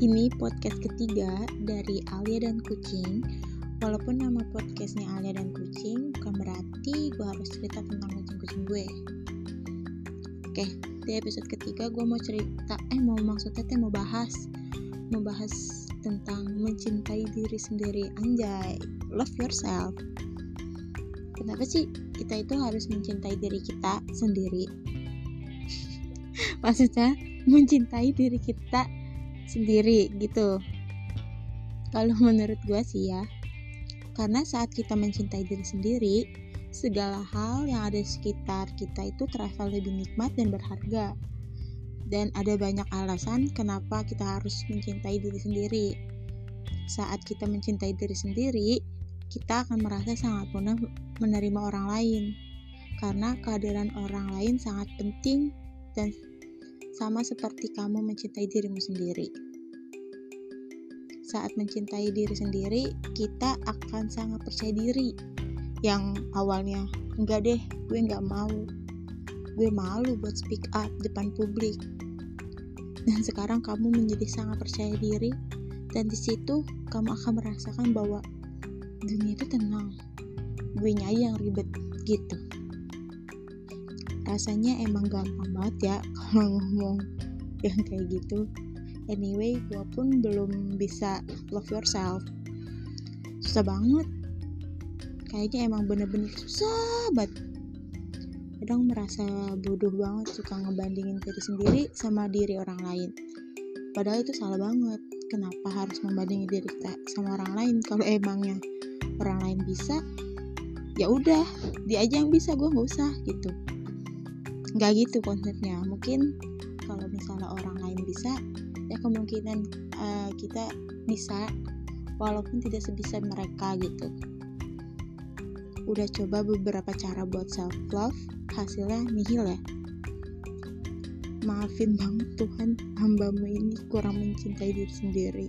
Ini podcast ketiga dari Alia dan Kucing. Walaupun nama podcastnya Alia dan Kucing, bukan berarti gue harus cerita tentang kucing-kucing gue. Oke, di episode ketiga gue mau cerita, eh mau maksudnya teh mau bahas, mau bahas tentang mencintai diri sendiri. Anjay, love yourself. Kenapa sih kita itu harus mencintai diri kita sendiri? Maksudnya mencintai diri kita sendiri gitu. Kalau menurut gue sih ya karena saat kita mencintai diri sendiri segala hal yang ada di sekitar kita itu terasa lebih nikmat dan berharga. Dan ada banyak alasan kenapa kita harus mencintai diri sendiri. Saat kita mencintai diri sendiri kita akan merasa sangat mudah menerima orang lain. Karena kehadiran orang lain sangat penting dan sama seperti kamu mencintai dirimu sendiri. Saat mencintai diri sendiri, kita akan sangat percaya diri. Yang awalnya, enggak deh, gue enggak mau. Gue malu buat speak up depan publik. Dan sekarang kamu menjadi sangat percaya diri, dan di situ kamu akan merasakan bahwa dunia itu tenang. Gue nyai yang ribet gitu rasanya emang gampang banget ya kalau ngomong yang kayak gitu. Anyway gue pun belum bisa love yourself. Susah banget. Kayaknya emang bener-bener susah banget. Kadang merasa bodoh banget suka ngebandingin diri sendiri sama diri orang lain. Padahal itu salah banget. Kenapa harus membandingin diri kita sama orang lain? Kalau emangnya orang lain bisa ya udah dia aja yang bisa gue nggak usah gitu nggak gitu konsepnya. Mungkin kalau misalnya orang lain bisa ya kemungkinan uh, kita bisa walaupun tidak sebisa mereka gitu. Udah coba beberapa cara buat self love hasilnya nihil ya. Maafin banget Tuhan hambamu ini kurang mencintai diri sendiri.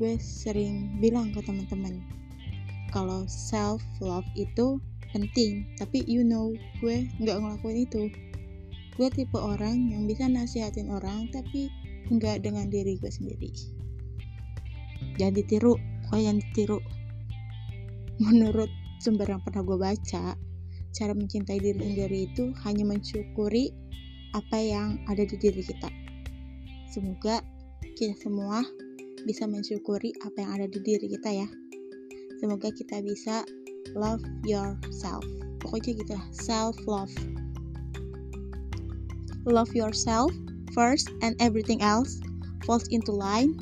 Gue sering bilang ke teman-teman kalau self love itu penting. Tapi you know gue nggak ngelakuin itu. Gue tipe orang yang bisa nasihatin orang tapi nggak dengan diri gue sendiri. Jangan ditiru kok yang ditiru. Menurut sumber yang pernah gue baca cara mencintai diri sendiri itu hanya mensyukuri apa yang ada di diri kita. Semoga kita semua bisa mensyukuri apa yang ada di diri kita ya. Semoga kita bisa love yourself. Pokoknya gitu self love love yourself first and everything else falls into line.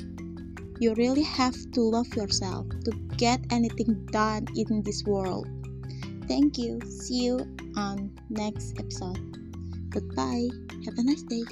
You really have to love yourself to get anything done in this world. Thank you. See you on next episode. Goodbye. Have a nice day